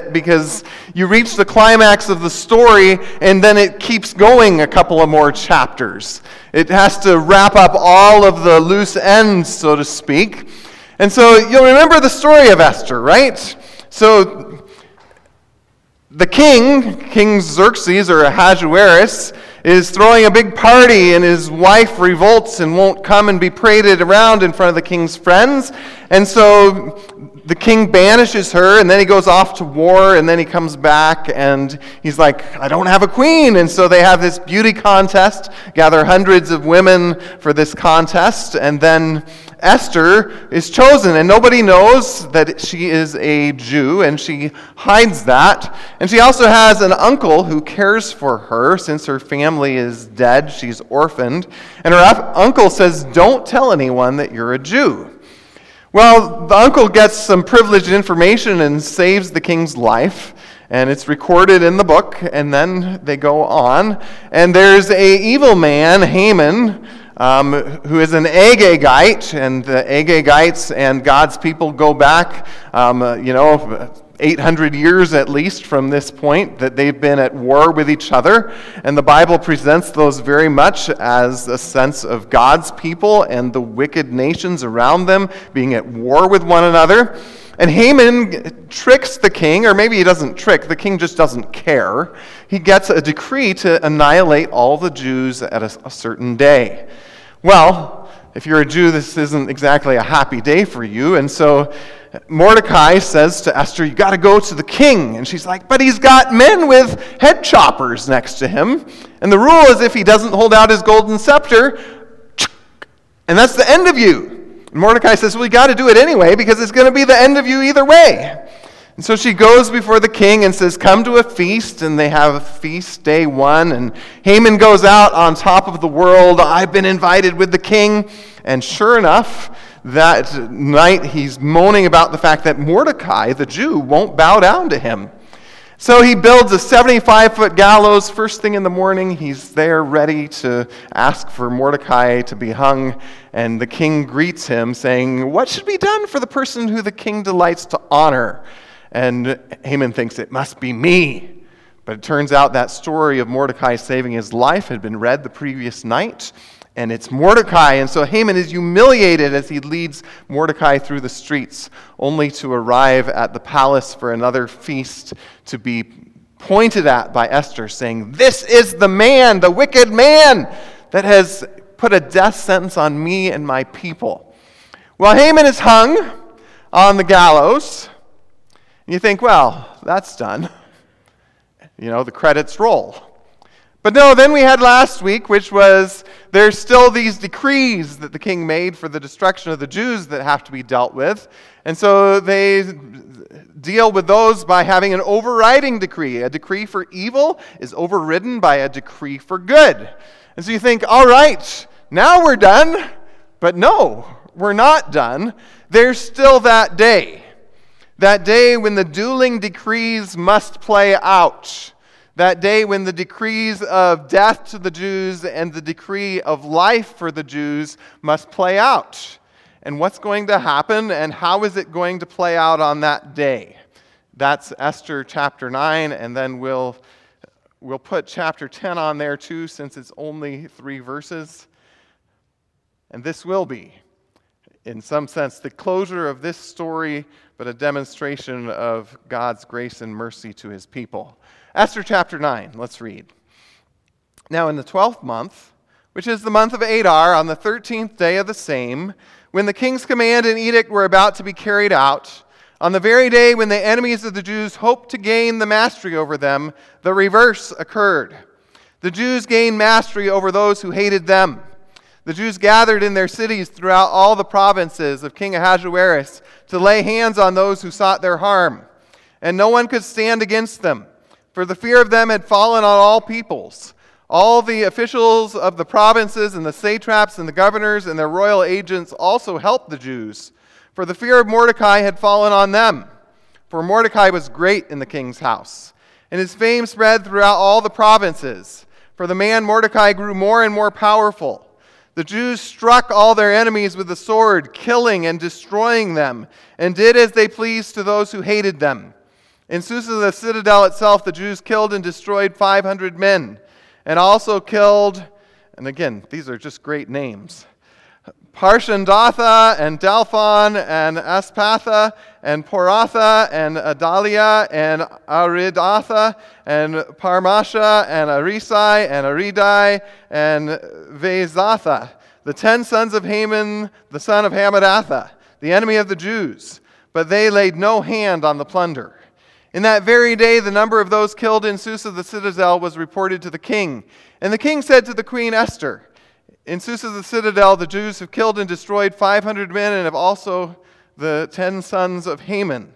bit because you reach the climax of the story and then it keeps going a couple of more chapters. It has to wrap up all of the loose ends, so to speak. And so you'll remember the story of Esther, right? So the king, King Xerxes or Ahasuerus, is throwing a big party, and his wife revolts and won't come and be paraded around in front of the king's friends. And so the king banishes her, and then he goes off to war, and then he comes back, and he's like, I don't have a queen. And so they have this beauty contest, gather hundreds of women for this contest, and then Esther is chosen, and nobody knows that she is a Jew, and she hides that. And she also has an uncle who cares for her since her family is dead. She's orphaned. And her uncle says, Don't tell anyone that you're a Jew. Well, the uncle gets some privileged information and saves the king's life and it's recorded in the book and then they go on. And there's a evil man haman um, who is an Agagite, and the Agagites and God's people go back, um, you know, 800 years at least from this point that they've been at war with each other. And the Bible presents those very much as a sense of God's people and the wicked nations around them being at war with one another. And Haman tricks the king, or maybe he doesn't trick, the king just doesn't care. He gets a decree to annihilate all the Jews at a, a certain day. Well, if you're a Jew, this isn't exactly a happy day for you. And so Mordecai says to Esther, You got to go to the king. And she's like, But he's got men with head choppers next to him. And the rule is if he doesn't hold out his golden scepter, and that's the end of you. And Mordecai says, Well, you got to do it anyway because it's going to be the end of you either way. And so she goes before the king and says, Come to a feast. And they have a feast day one. And Haman goes out on top of the world. I've been invited with the king. And sure enough, that night he's moaning about the fact that Mordecai, the Jew, won't bow down to him. So he builds a 75 foot gallows. First thing in the morning, he's there ready to ask for Mordecai to be hung. And the king greets him, saying, What should be done for the person who the king delights to honor? And Haman thinks it must be me. But it turns out that story of Mordecai saving his life had been read the previous night, and it's Mordecai. And so Haman is humiliated as he leads Mordecai through the streets, only to arrive at the palace for another feast to be pointed at by Esther, saying, This is the man, the wicked man, that has put a death sentence on me and my people. Well, Haman is hung on the gallows. And you think, well, that's done. You know, the credits roll. But no, then we had last week, which was there's still these decrees that the king made for the destruction of the Jews that have to be dealt with. And so they deal with those by having an overriding decree. A decree for evil is overridden by a decree for good. And so you think, all right, now we're done. But no, we're not done. There's still that day. That day when the dueling decrees must play out. That day when the decrees of death to the Jews and the decree of life for the Jews must play out. And what's going to happen and how is it going to play out on that day? That's Esther chapter 9, and then we'll, we'll put chapter 10 on there too, since it's only three verses. And this will be, in some sense, the closure of this story but a demonstration of God's grace and mercy to his people. Esther chapter 9, let's read. Now, in the twelfth month, which is the month of Adar, on the thirteenth day of the same, when the king's command and edict were about to be carried out, on the very day when the enemies of the Jews hoped to gain the mastery over them, the reverse occurred. The Jews gained mastery over those who hated them. The Jews gathered in their cities throughout all the provinces of King Ahasuerus to lay hands on those who sought their harm, and no one could stand against them, for the fear of them had fallen on all peoples. All the officials of the provinces and the satraps and the governors and their royal agents also helped the Jews, for the fear of Mordecai had fallen on them. For Mordecai was great in the king's house, and his fame spread throughout all the provinces. For the man Mordecai grew more and more powerful. The Jews struck all their enemies with the sword, killing and destroying them, and did as they pleased to those who hated them. In Susa, the citadel itself, the Jews killed and destroyed 500 men, and also killed, and again, these are just great names Parshandatha and Dalphon and Aspatha and Poratha and Adalia and Aridatha and Parmashta and Arisai and Aridai and Vaizatha, the ten sons of Haman, the son of Hamadatha, the enemy of the Jews. But they laid no hand on the plunder. In that very day, the number of those killed in Susa the citadel was reported to the king. And the king said to the queen Esther, In Susa the citadel, the Jews have killed and destroyed 500 men and have also the ten sons of Haman.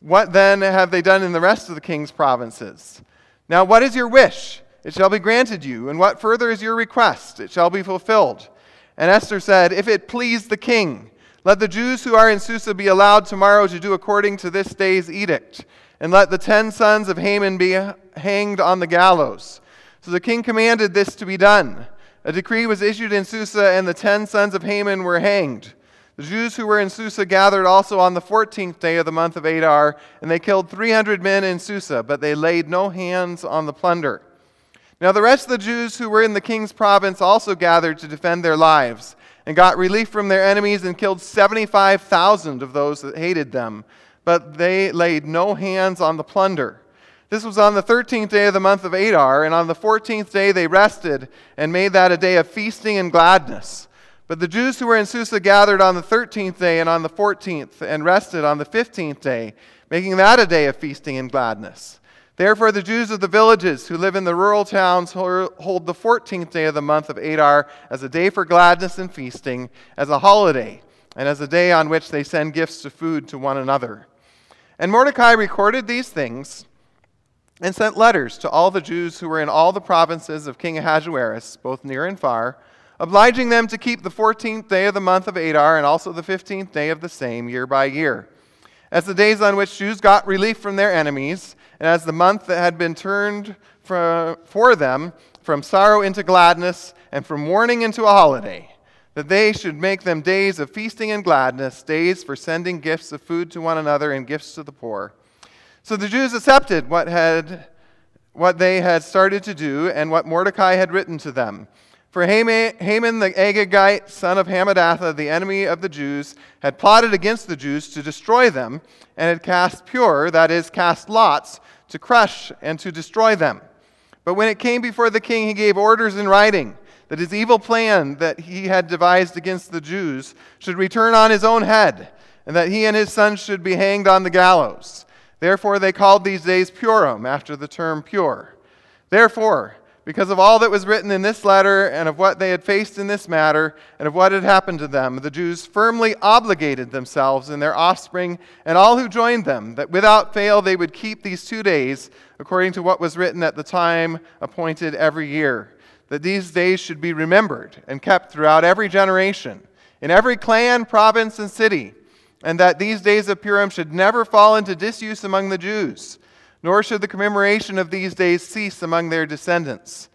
What then have they done in the rest of the king's provinces? Now, what is your wish? It shall be granted you. And what further is your request? It shall be fulfilled. And Esther said, If it please the king, let the Jews who are in Susa be allowed tomorrow to do according to this day's edict, and let the ten sons of Haman be hanged on the gallows. So the king commanded this to be done. A decree was issued in Susa, and the ten sons of Haman were hanged. The Jews who were in Susa gathered also on the fourteenth day of the month of Adar, and they killed three hundred men in Susa, but they laid no hands on the plunder. Now the rest of the Jews who were in the king's province also gathered to defend their lives and got relief from their enemies and killed 75,000 of those that hated them. But they laid no hands on the plunder. This was on the 13th day of the month of Adar, and on the 14th day they rested and made that a day of feasting and gladness. But the Jews who were in Susa gathered on the 13th day and on the 14th, and rested on the 15th day, making that a day of feasting and gladness. Therefore, the Jews of the villages who live in the rural towns hold the 14th day of the month of Adar as a day for gladness and feasting, as a holiday, and as a day on which they send gifts of food to one another. And Mordecai recorded these things and sent letters to all the Jews who were in all the provinces of King Ahasuerus, both near and far, obliging them to keep the 14th day of the month of Adar and also the 15th day of the same year by year, as the days on which Jews got relief from their enemies and as the month that had been turned for, for them from sorrow into gladness and from mourning into a holiday, that they should make them days of feasting and gladness, days for sending gifts of food to one another and gifts to the poor. So the Jews accepted what, had, what they had started to do and what Mordecai had written to them. For Haman the Agagite, son of Hamadatha, the enemy of the Jews, had plotted against the Jews to destroy them, and had cast Pur, that is, cast lots, to crush and to destroy them. But when it came before the king, he gave orders in writing that his evil plan that he had devised against the Jews should return on his own head, and that he and his sons should be hanged on the gallows. Therefore, they called these days Purim, after the term Pur. Therefore, because of all that was written in this letter, and of what they had faced in this matter, and of what had happened to them, the Jews firmly obligated themselves and their offspring and all who joined them, that without fail they would keep these two days, according to what was written at the time appointed every year, that these days should be remembered and kept throughout every generation, in every clan, province, and city, and that these days of Purim should never fall into disuse among the Jews nor should the commemoration of these days cease among their descendants.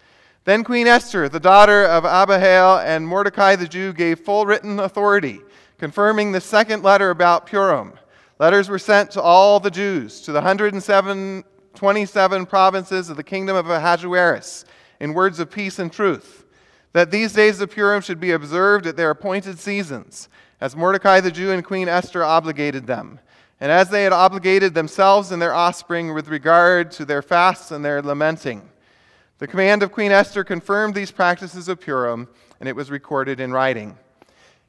Then Queen Esther, the daughter of Abihail, and Mordecai the Jew gave full written authority, confirming the second letter about Purim. Letters were sent to all the Jews, to the 127 provinces of the kingdom of Ahasuerus, in words of peace and truth, that these days of Purim should be observed at their appointed seasons, as Mordecai the Jew and Queen Esther obligated them and as they had obligated themselves and their offspring with regard to their fasts and their lamenting. The command of Queen Esther confirmed these practices of Purim, and it was recorded in writing.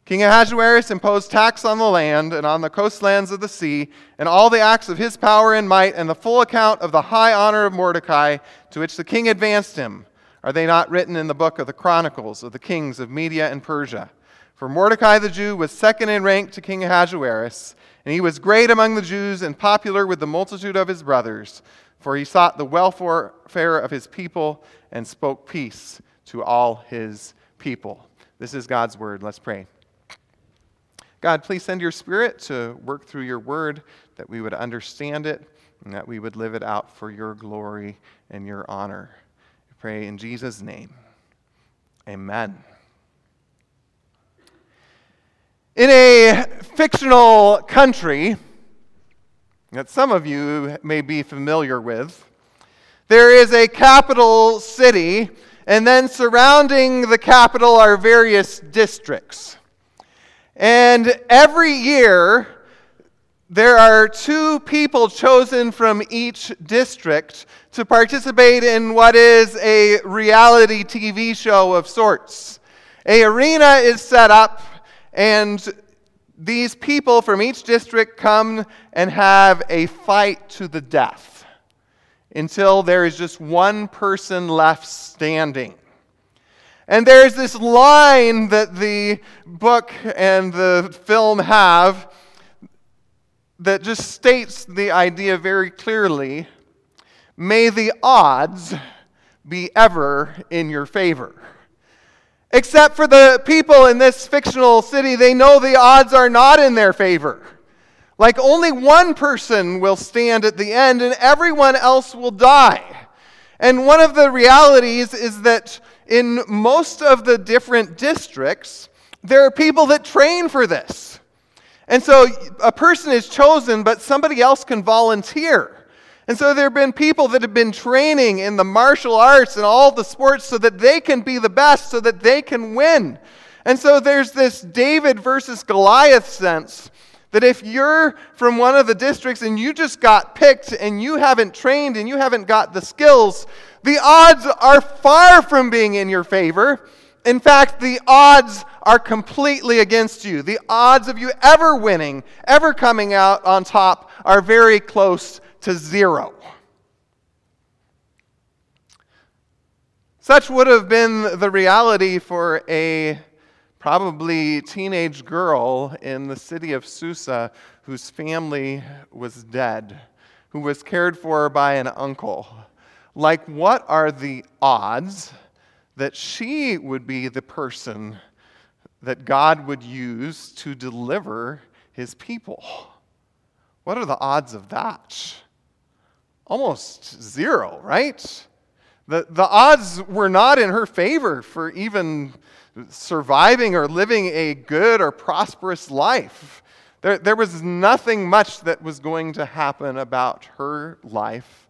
King Ahasuerus imposed tax on the land and on the coastlands of the sea, and all the acts of his power and might, and the full account of the high honor of Mordecai, to which the king advanced him. Are they not written in the book of the Chronicles of the kings of Media and Persia? For Mordecai the Jew was second in rank to King Ahasuerus and he was great among the Jews and popular with the multitude of his brothers, for he sought the welfare of his people and spoke peace to all his people. This is God's word. Let's pray. God, please send your spirit to work through your word that we would understand it and that we would live it out for your glory and your honor. We pray in Jesus' name. Amen. In a fictional country, that some of you may be familiar with. There is a capital city, and then surrounding the capital are various districts. And every year, there are two people chosen from each district to participate in what is a reality TV show of sorts. A arena is set up, and these people from each district come and have a fight to the death until there is just one person left standing. And there's this line that the book and the film have that just states the idea very clearly may the odds be ever in your favor. Except for the people in this fictional city, they know the odds are not in their favor. Like only one person will stand at the end and everyone else will die. And one of the realities is that in most of the different districts, there are people that train for this. And so a person is chosen, but somebody else can volunteer. And so there have been people that have been training in the martial arts and all the sports so that they can be the best, so that they can win. And so there's this David versus Goliath sense that if you're from one of the districts and you just got picked and you haven't trained and you haven't got the skills, the odds are far from being in your favor. In fact, the odds are completely against you. The odds of you ever winning, ever coming out on top, are very close to zero. Such would have been the reality for a probably teenage girl in the city of Susa whose family was dead, who was cared for by an uncle. Like, what are the odds that she would be the person that God would use to deliver his people. What are the odds of that? Almost zero, right? The, the odds were not in her favor for even surviving or living a good or prosperous life. There, there was nothing much that was going to happen about her life,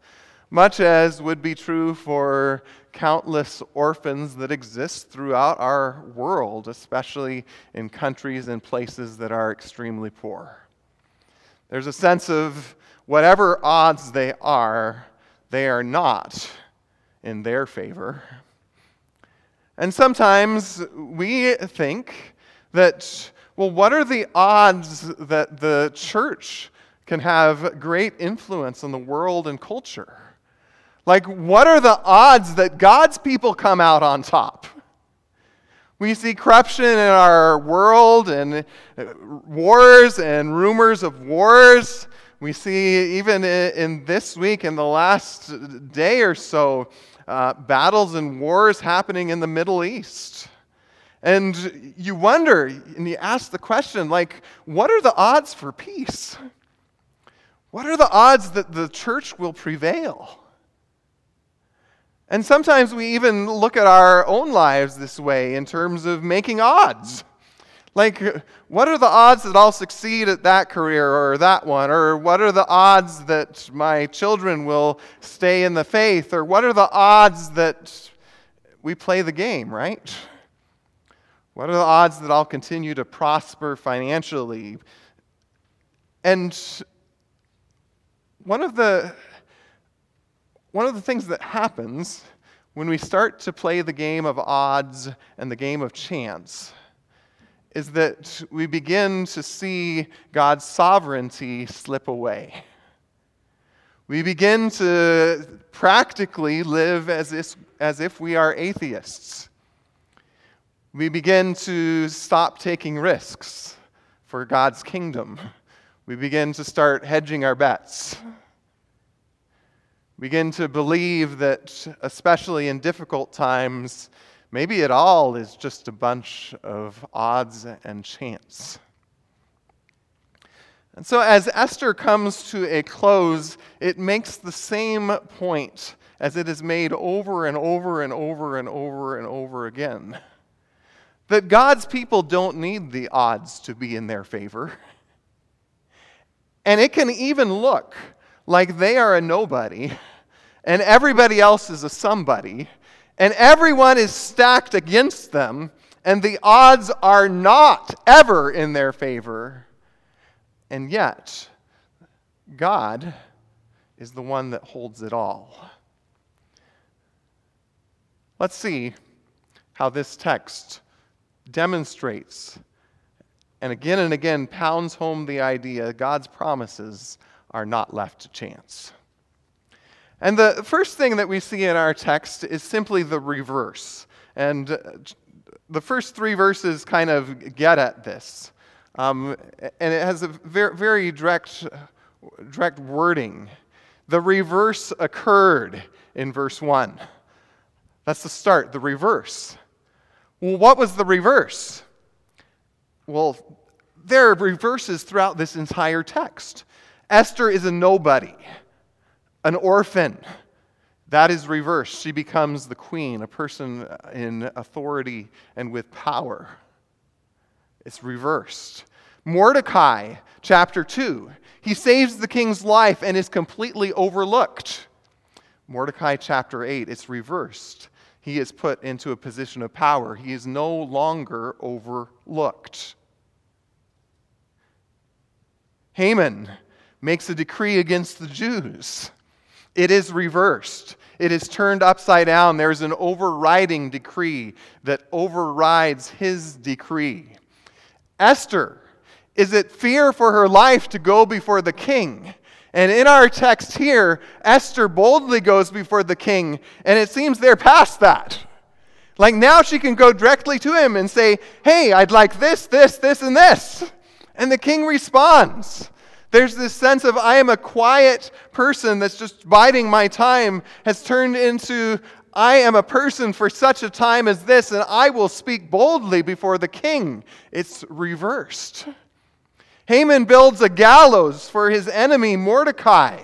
much as would be true for countless orphans that exist throughout our world, especially in countries and places that are extremely poor. There's a sense of whatever odds they are, they are not in their favor. And sometimes we think that, well, what are the odds that the church can have great influence on the world and culture? Like, what are the odds that God's people come out on top? We see corruption in our world and wars and rumors of wars. We see, even in this week, in the last day or so, uh, battles and wars happening in the Middle East. And you wonder and you ask the question, like, what are the odds for peace? What are the odds that the church will prevail? And sometimes we even look at our own lives this way in terms of making odds. Like, what are the odds that I'll succeed at that career or that one? Or what are the odds that my children will stay in the faith? Or what are the odds that we play the game, right? What are the odds that I'll continue to prosper financially? And one of the one of the things that happens when we start to play the game of odds and the game of chance is that we begin to see God's sovereignty slip away. We begin to practically live as if, as if we are atheists. We begin to stop taking risks for God's kingdom. We begin to start hedging our bets begin to believe that, especially in difficult times, maybe it all is just a bunch of odds and chance. And so, as Esther comes to a close, it makes the same point as it is made over and over and over and over and over again that God's people don't need the odds to be in their favor. And it can even look like they are a nobody and everybody else is a somebody, and everyone is stacked against them, and the odds are not ever in their favor. And yet, God is the one that holds it all. Let's see how this text demonstrates and again and again pounds home the idea God's promises are not left to chance. And the first thing that we see in our text is simply the reverse. And uh, the first three verses kind of get at this. Um, and it has a very, very direct, direct wording. The reverse occurred in verse 1. That's the start, the reverse. Well, what was the reverse? Well, there are reverses throughout this entire text. Esther is a nobody, an orphan. That is reversed. She becomes the queen, a person in authority and with power. It's reversed. Mordecai, chapter 2, he saves the king's life and is completely overlooked. Mordecai, chapter 8, it's reversed. He is put into a position of power. He is no longer overlooked. Haman, makes a decree against the Jews. It is reversed. It is turned upside down. There's an overriding decree that overrides his decree. Esther is it fear for her life to go before the king. And in our text here, Esther boldly goes before the king, and it seems they're past that. Like now she can go directly to him and say, Hey, I'd like this, this, this, and this. And the king responds. There's this sense of I am a quiet person that's just biding my time, has turned into I am a person for such a time as this, and I will speak boldly before the king. It's reversed. Haman builds a gallows for his enemy Mordecai,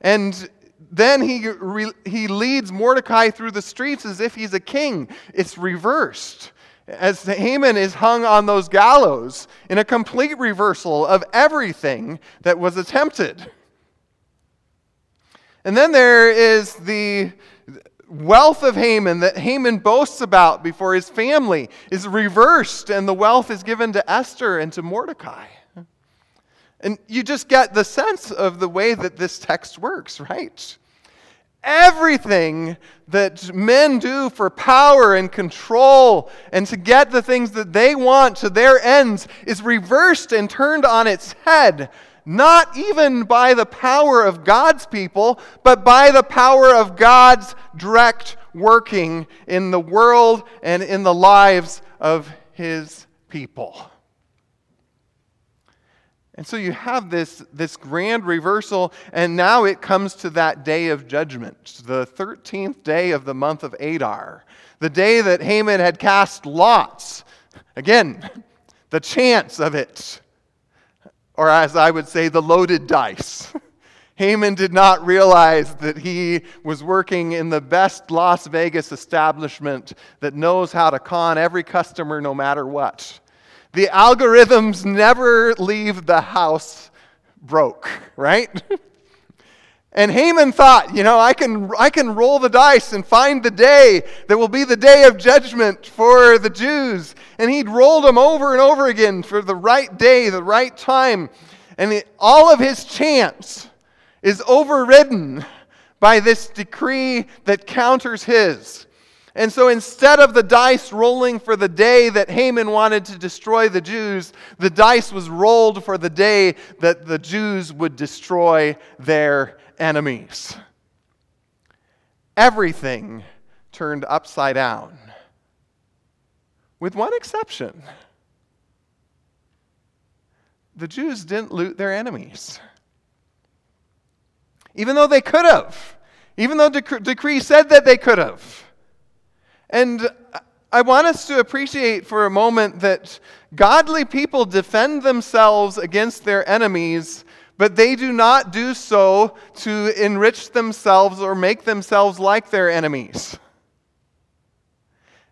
and then he, re, he leads Mordecai through the streets as if he's a king. It's reversed as Haman is hung on those gallows in a complete reversal of everything that was attempted. And then there is the wealth of Haman that Haman boasts about before his family is reversed, and the wealth is given to Esther and to Mordecai. And you just get the sense of the way that this text works, right? Everything that men do for power and control and to get the things that they want to their ends is reversed and turned on its head, not even by the power of God's people, but by the power of God's direct working in the world and in the lives of his people. And so you have this, this grand reversal, and now it comes to that day of judgment, the 13th day of the month of Adar, the day that Haman had cast lots. Again, the chance of it, or as I would say, the loaded dice. Haman did not realize that he was working in the best Las Vegas establishment that knows how to con every customer no matter what. The algorithms never leave the house broke, right? And Haman thought, you know, I can, I can roll the dice and find the day that will be the day of judgment for the Jews. And he'd rolled them over and over again for the right day, the right time. And it, all of his chance is overridden by this decree that counters his. And so instead of the dice rolling for the day that Haman wanted to destroy the Jews, the dice was rolled for the day that the Jews would destroy their enemies. Everything turned upside down, with one exception. The Jews didn't loot their enemies. Even though they could have, even though the decree said that they could have. And I want us to appreciate for a moment that godly people defend themselves against their enemies, but they do not do so to enrich themselves or make themselves like their enemies.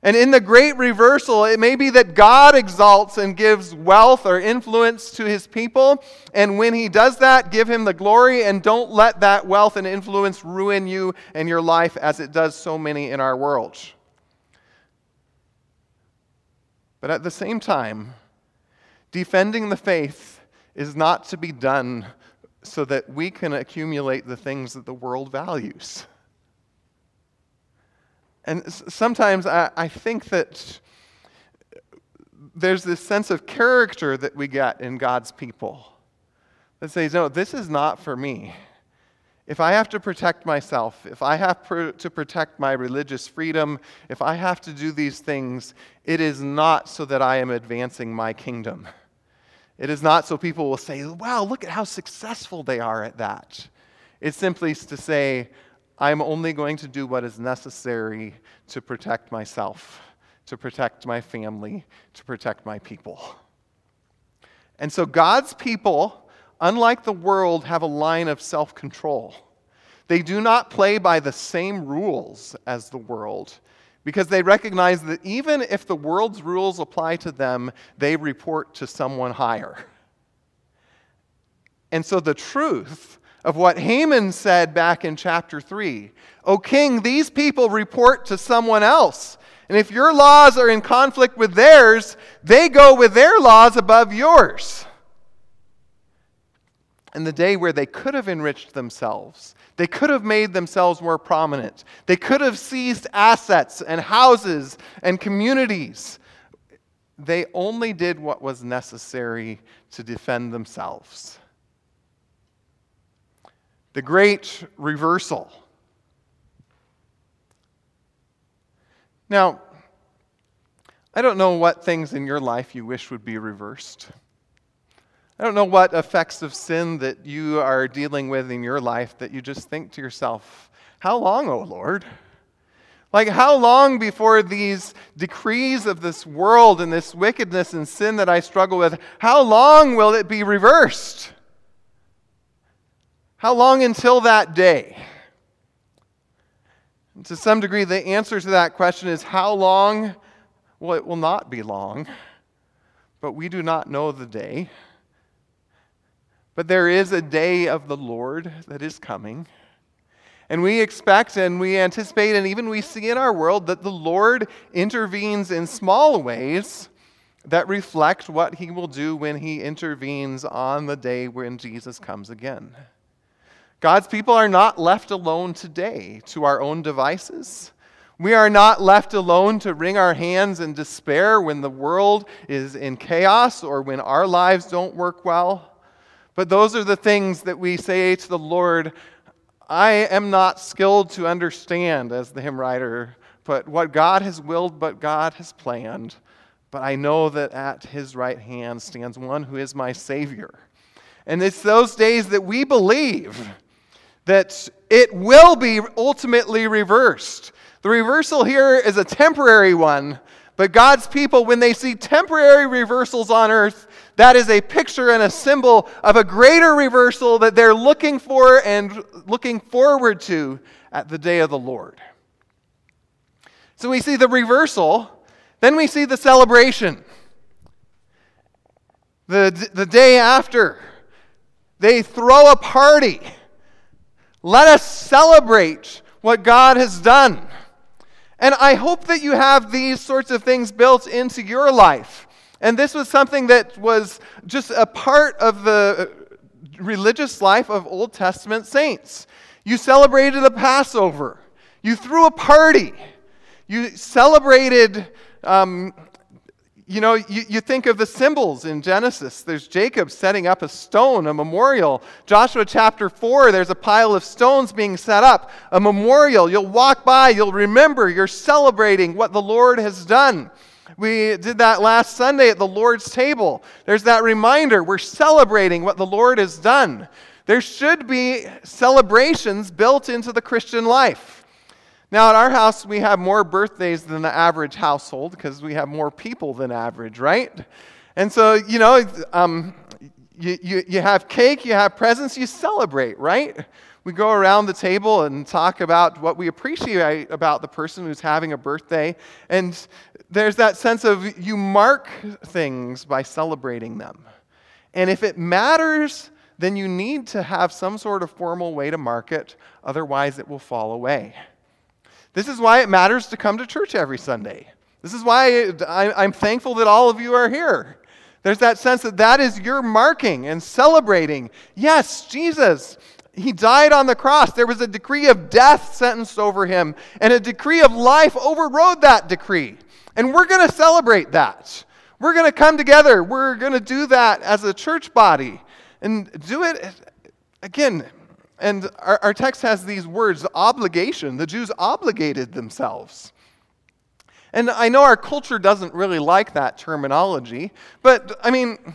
And in the great reversal, it may be that God exalts and gives wealth or influence to his people. And when he does that, give him the glory and don't let that wealth and influence ruin you and your life as it does so many in our world. But at the same time, defending the faith is not to be done so that we can accumulate the things that the world values. And sometimes I, I think that there's this sense of character that we get in God's people that says, no, this is not for me. If I have to protect myself, if I have pr- to protect my religious freedom, if I have to do these things, it is not so that I am advancing my kingdom. It is not so people will say, wow, look at how successful they are at that. It's simply to say, I'm only going to do what is necessary to protect myself, to protect my family, to protect my people. And so God's people, unlike the world, have a line of self control. They do not play by the same rules as the world because they recognize that even if the world's rules apply to them, they report to someone higher. And so the truth of what Haman said back in chapter 3. O king, these people report to someone else. And if your laws are in conflict with theirs, they go with their laws above yours. And the day where they could have enriched themselves, they could have made themselves more prominent, they could have seized assets and houses and communities. They only did what was necessary to defend themselves the great reversal. Now, I don't know what things in your life you wish would be reversed. I don't know what effects of sin that you are dealing with in your life that you just think to yourself, How long, O Lord? Like, how long before these decrees of this world and this wickedness and sin that I struggle with, how long will it be reversed? How long until that day? And to some degree, the answer to that question is how long? Well, it will not be long, but we do not know the day. But there is a day of the Lord that is coming. And we expect and we anticipate, and even we see in our world, that the Lord intervenes in small ways that reflect what he will do when he intervenes on the day when Jesus comes again. God's people are not left alone today to our own devices. We are not left alone to wring our hands in despair when the world is in chaos or when our lives don't work well. But those are the things that we say to the Lord I am not skilled to understand, as the hymn writer put, what God has willed, but God has planned. But I know that at his right hand stands one who is my Savior. And it's those days that we believe that it will be ultimately reversed. The reversal here is a temporary one, but God's people, when they see temporary reversals on earth, that is a picture and a symbol of a greater reversal that they're looking for and looking forward to at the day of the Lord. So we see the reversal, then we see the celebration. The, the day after, they throw a party. Let us celebrate what God has done. And I hope that you have these sorts of things built into your life. And this was something that was just a part of the religious life of Old Testament saints. You celebrated the Passover, you threw a party, you celebrated um, you know, you, you think of the symbols in Genesis. There's Jacob setting up a stone, a memorial. Joshua chapter 4, there's a pile of stones being set up, a memorial. You'll walk by, you'll remember, you're celebrating what the Lord has done. We did that last Sunday at the Lord's table. There's that reminder we're celebrating what the Lord has done. There should be celebrations built into the Christian life. Now, at our house, we have more birthdays than the average household because we have more people than average, right? And so, you know, um, you, you, you have cake, you have presents, you celebrate, right? we go around the table and talk about what we appreciate about the person who's having a birthday. And there's that sense of you mark things by celebrating them. And if it matters, then you need to have some sort of formal way to mark it, otherwise, it will fall away. This is why it matters to come to church every Sunday. This is why I'm thankful that all of you are here. There's that sense that that is your marking and celebrating. Yes, Jesus, He died on the cross. There was a decree of death sentenced over Him, and a decree of life overrode that decree. And we're going to celebrate that. We're going to come together. We're going to do that as a church body and do it again and our, our text has these words obligation. The Jews obligated themselves. And I know our culture doesn't really like that terminology, but I mean,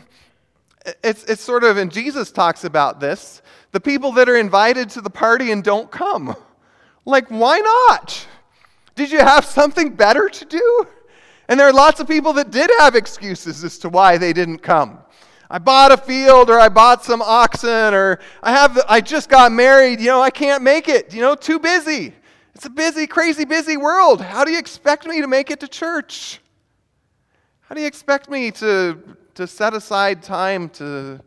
it's, it's sort of, and Jesus talks about this the people that are invited to the party and don't come. Like, why not? Did you have something better to do? And there are lots of people that did have excuses as to why they didn't come. I bought a field or I bought some oxen or I have I just got married, you know, I can't make it, you know, too busy. It's a busy, crazy busy world. How do you expect me to make it to church? How do you expect me to to set aside time to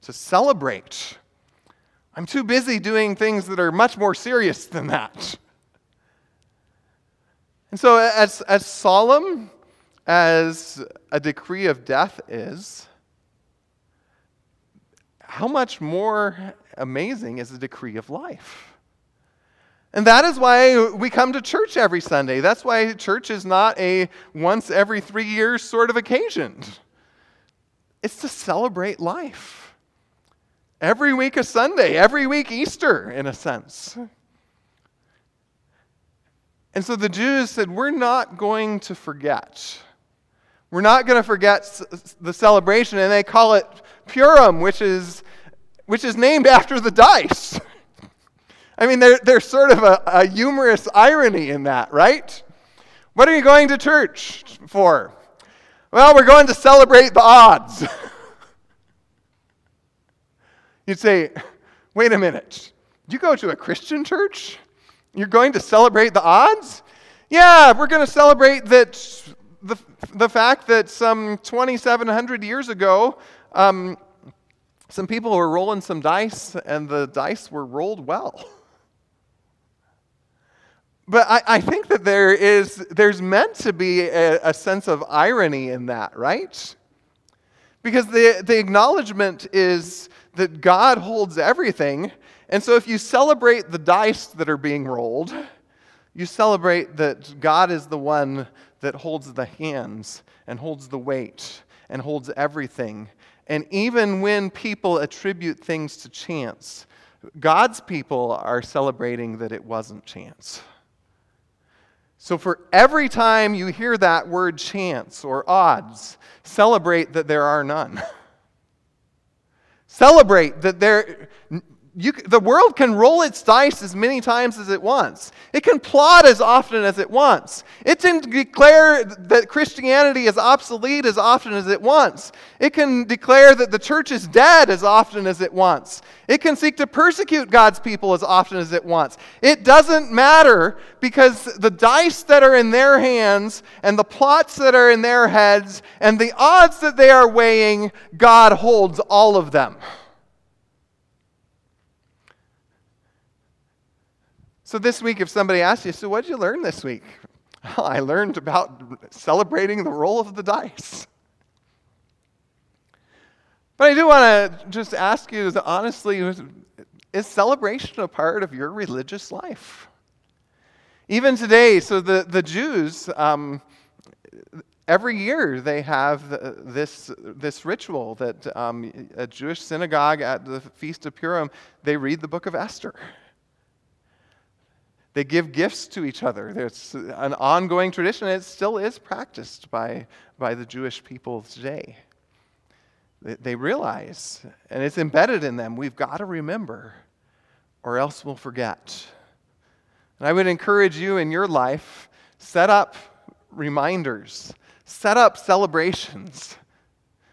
to celebrate? I'm too busy doing things that are much more serious than that. And so as as solemn as a decree of death is, how much more amazing is a decree of life? And that is why we come to church every Sunday. That's why church is not a once every three years sort of occasion. It's to celebrate life. Every week a Sunday, every week Easter, in a sense. And so the Jews said, We're not going to forget. We're not going to forget the celebration. And they call it Purim, which is, which is named after the dice. I mean, there, there's sort of a, a humorous irony in that, right? What are you going to church for? Well, we're going to celebrate the odds. You'd say, wait a minute. You go to a Christian church? You're going to celebrate the odds? Yeah, we're going to celebrate that the, the fact that some 2,700 years ago, um, some people were rolling some dice, and the dice were rolled well. But I, I think that there is there's meant to be a, a sense of irony in that, right? Because the, the acknowledgement is that God holds everything. And so if you celebrate the dice that are being rolled, you celebrate that God is the one that holds the hands and holds the weight and holds everything. And even when people attribute things to chance, God's people are celebrating that it wasn't chance. So, for every time you hear that word chance or odds, celebrate that there are none. celebrate that there, you, the world can roll its dice as many times as it wants. It can plot as often as it wants. It can declare that Christianity is obsolete as often as it wants. It can declare that the church is dead as often as it wants. It can seek to persecute God's people as often as it wants. It doesn't matter because the dice that are in their hands and the plots that are in their heads and the odds that they are weighing, God holds all of them. So this week, if somebody asks you, so what did you learn this week? I learned about celebrating the roll of the dice. But I do want to just ask you is honestly is celebration a part of your religious life? Even today, so the, the Jews, um, every year they have this, this ritual that um, a Jewish synagogue at the Feast of Purim, they read the book of Esther. They give gifts to each other. There's an ongoing tradition, and it still is practiced by, by the Jewish people today. They, they realize, and it's embedded in them, we've got to remember, or else we'll forget. And I would encourage you in your life set up reminders, set up celebrations,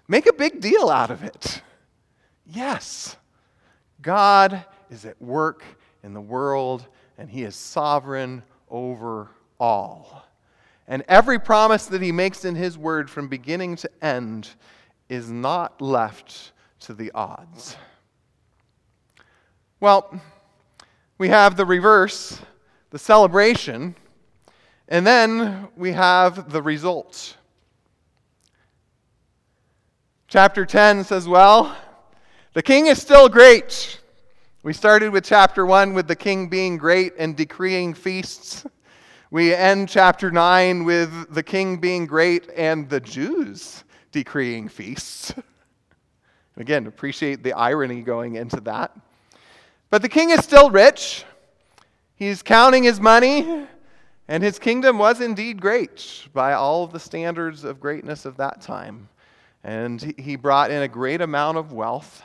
make a big deal out of it. Yes, God is at work in the world, and he is sovereign over all. And every promise that he makes in his word from beginning to end is not left to the odds. Well, we have the reverse, the celebration, and then we have the result. Chapter 10 says, Well, the king is still great. We started with chapter 1 with the king being great and decreeing feasts. We end chapter 9 with the king being great and the Jews decreeing feasts. Again, appreciate the irony going into that. But the king is still rich. He's counting his money, and his kingdom was indeed great by all the standards of greatness of that time. And he brought in a great amount of wealth.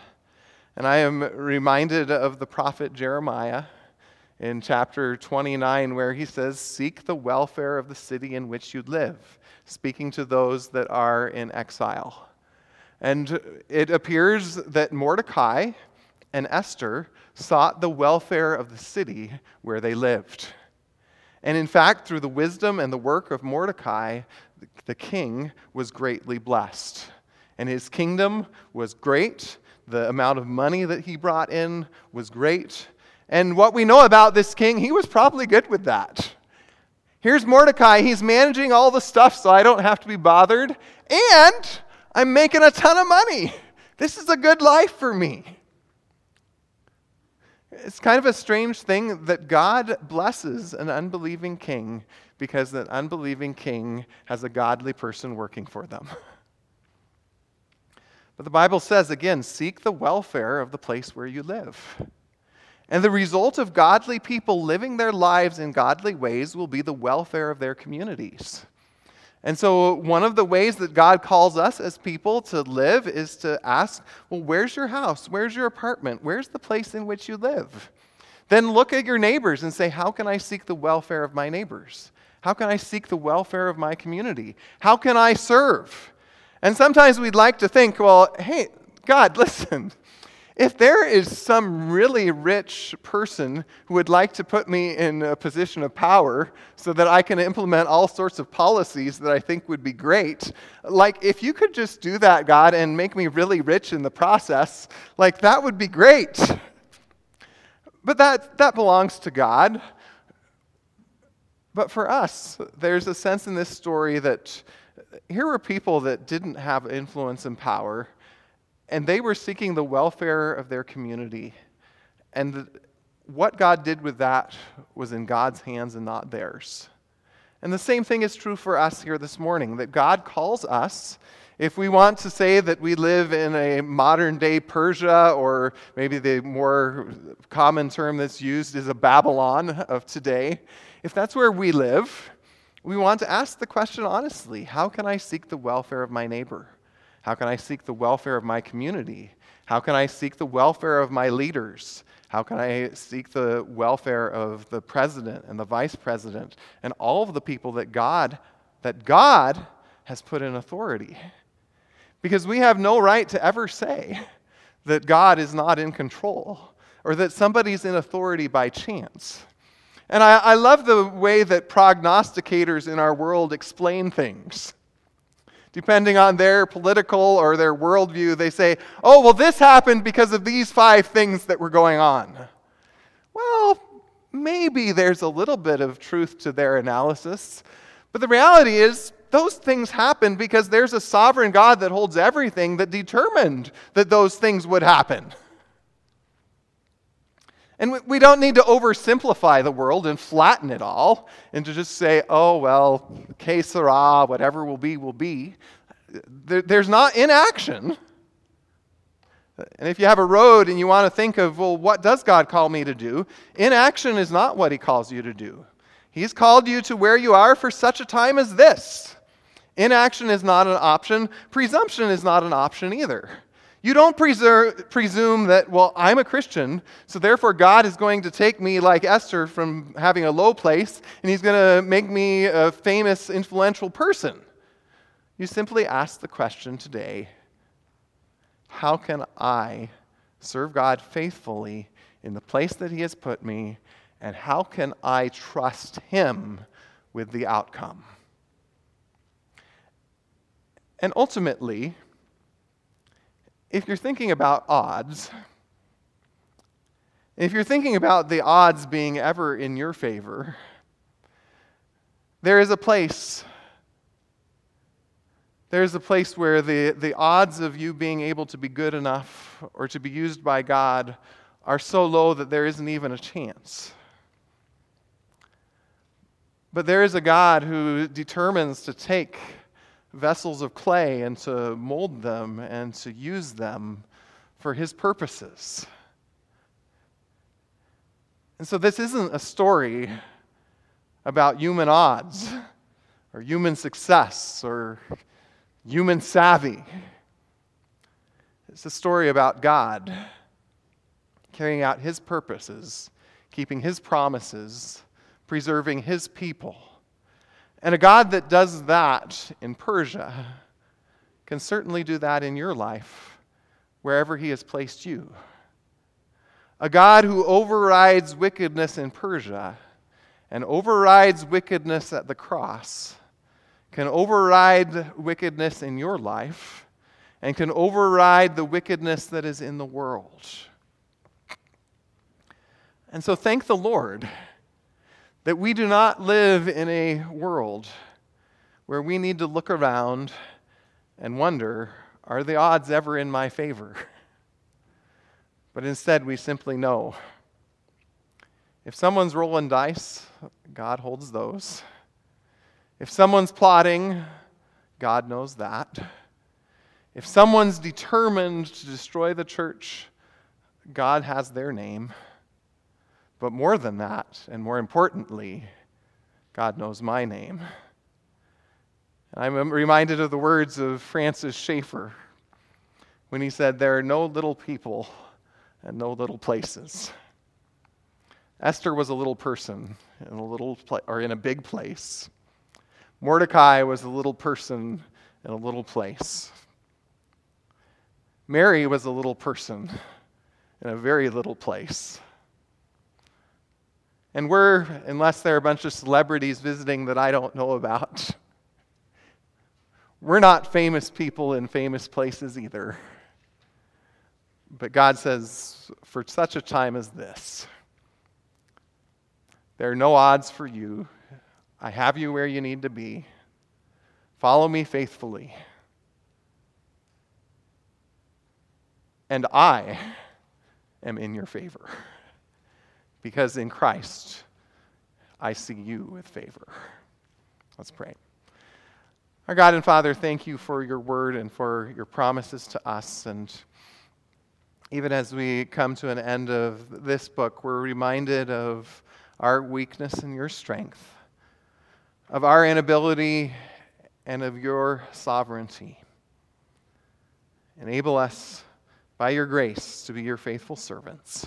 And I am reminded of the prophet Jeremiah in chapter 29, where he says, Seek the welfare of the city in which you live, speaking to those that are in exile. And it appears that Mordecai and Esther sought the welfare of the city where they lived. And in fact, through the wisdom and the work of Mordecai, the king was greatly blessed. And his kingdom was great. The amount of money that he brought in was great. And what we know about this king, he was probably good with that. Here's Mordecai. He's managing all the stuff so I don't have to be bothered. And I'm making a ton of money. This is a good life for me. It's kind of a strange thing that God blesses an unbelieving king because that unbelieving king has a godly person working for them. But the Bible says again seek the welfare of the place where you live. And the result of godly people living their lives in godly ways will be the welfare of their communities. And so, one of the ways that God calls us as people to live is to ask, well, where's your house? Where's your apartment? Where's the place in which you live? Then look at your neighbors and say, how can I seek the welfare of my neighbors? How can I seek the welfare of my community? How can I serve? And sometimes we'd like to think, well, hey, God, listen, if there is some really rich person who would like to put me in a position of power so that I can implement all sorts of policies that I think would be great, like if you could just do that, God, and make me really rich in the process, like that would be great. But that, that belongs to God. But for us, there's a sense in this story that here were people that didn't have influence and power and they were seeking the welfare of their community. And what God did with that was in God's hands and not theirs. And the same thing is true for us here this morning that God calls us. If we want to say that we live in a modern day Persia, or maybe the more common term that's used is a Babylon of today, if that's where we live, we want to ask the question honestly how can I seek the welfare of my neighbor? How can I seek the welfare of my community? How can I seek the welfare of my leaders? How can I seek the welfare of the president and the vice president and all of the people that God that God has put in authority? Because we have no right to ever say that God is not in control or that somebody's in authority by chance. And I, I love the way that prognosticators in our world explain things depending on their political or their worldview, they say, oh, well, this happened because of these five things that were going on. Well, maybe there's a little bit of truth to their analysis, but the reality is, those things happened because there's a sovereign God that holds everything that determined that those things would happen. And we don't need to oversimplify the world and flatten it all and to just say, oh, well, que sera, whatever will be, will be. There's not inaction. And if you have a road and you want to think of, well, what does God call me to do? Inaction is not what He calls you to do. He's called you to where you are for such a time as this. Inaction is not an option, presumption is not an option either. You don't presume that, well, I'm a Christian, so therefore God is going to take me like Esther from having a low place and he's going to make me a famous, influential person. You simply ask the question today how can I serve God faithfully in the place that He has put me, and how can I trust Him with the outcome? And ultimately, if you're thinking about odds, if you're thinking about the odds being ever in your favor, there is a place. There is a place where the, the odds of you being able to be good enough or to be used by God are so low that there isn't even a chance. But there is a God who determines to take vessels of clay and to mold them and to use them for his purposes. And so this isn't a story about human odds or human success or human savvy. It's a story about God carrying out his purposes, keeping his promises, preserving his people. And a God that does that in Persia can certainly do that in your life, wherever he has placed you. A God who overrides wickedness in Persia and overrides wickedness at the cross can override wickedness in your life and can override the wickedness that is in the world. And so thank the Lord that we do not live in a world where we need to look around and wonder are the odds ever in my favor? But instead, we simply know if someone's rolling dice, God holds those. If someone's plotting, God knows that. If someone's determined to destroy the church, God has their name. But more than that, and more importantly, God knows my name. I'm reminded of the words of Francis Schaeffer when he said, There are no little people and no little places. Esther was a little person in a little pla- or in a big place. Mordecai was a little person in a little place. Mary was a little person in a very little place. And we're, unless there are a bunch of celebrities visiting that I don't know about, we're not famous people in famous places either. But God says, for such a time as this, there are no odds for you. I have you where you need to be. Follow me faithfully. And I am in your favor because in Christ I see you with favor. Let's pray. Our God and Father, thank you for your word and for your promises to us. And even as we come to an end of this book, we're reminded of our weakness and your strength, of our inability and of your sovereignty. Enable us by your grace to be your faithful servants.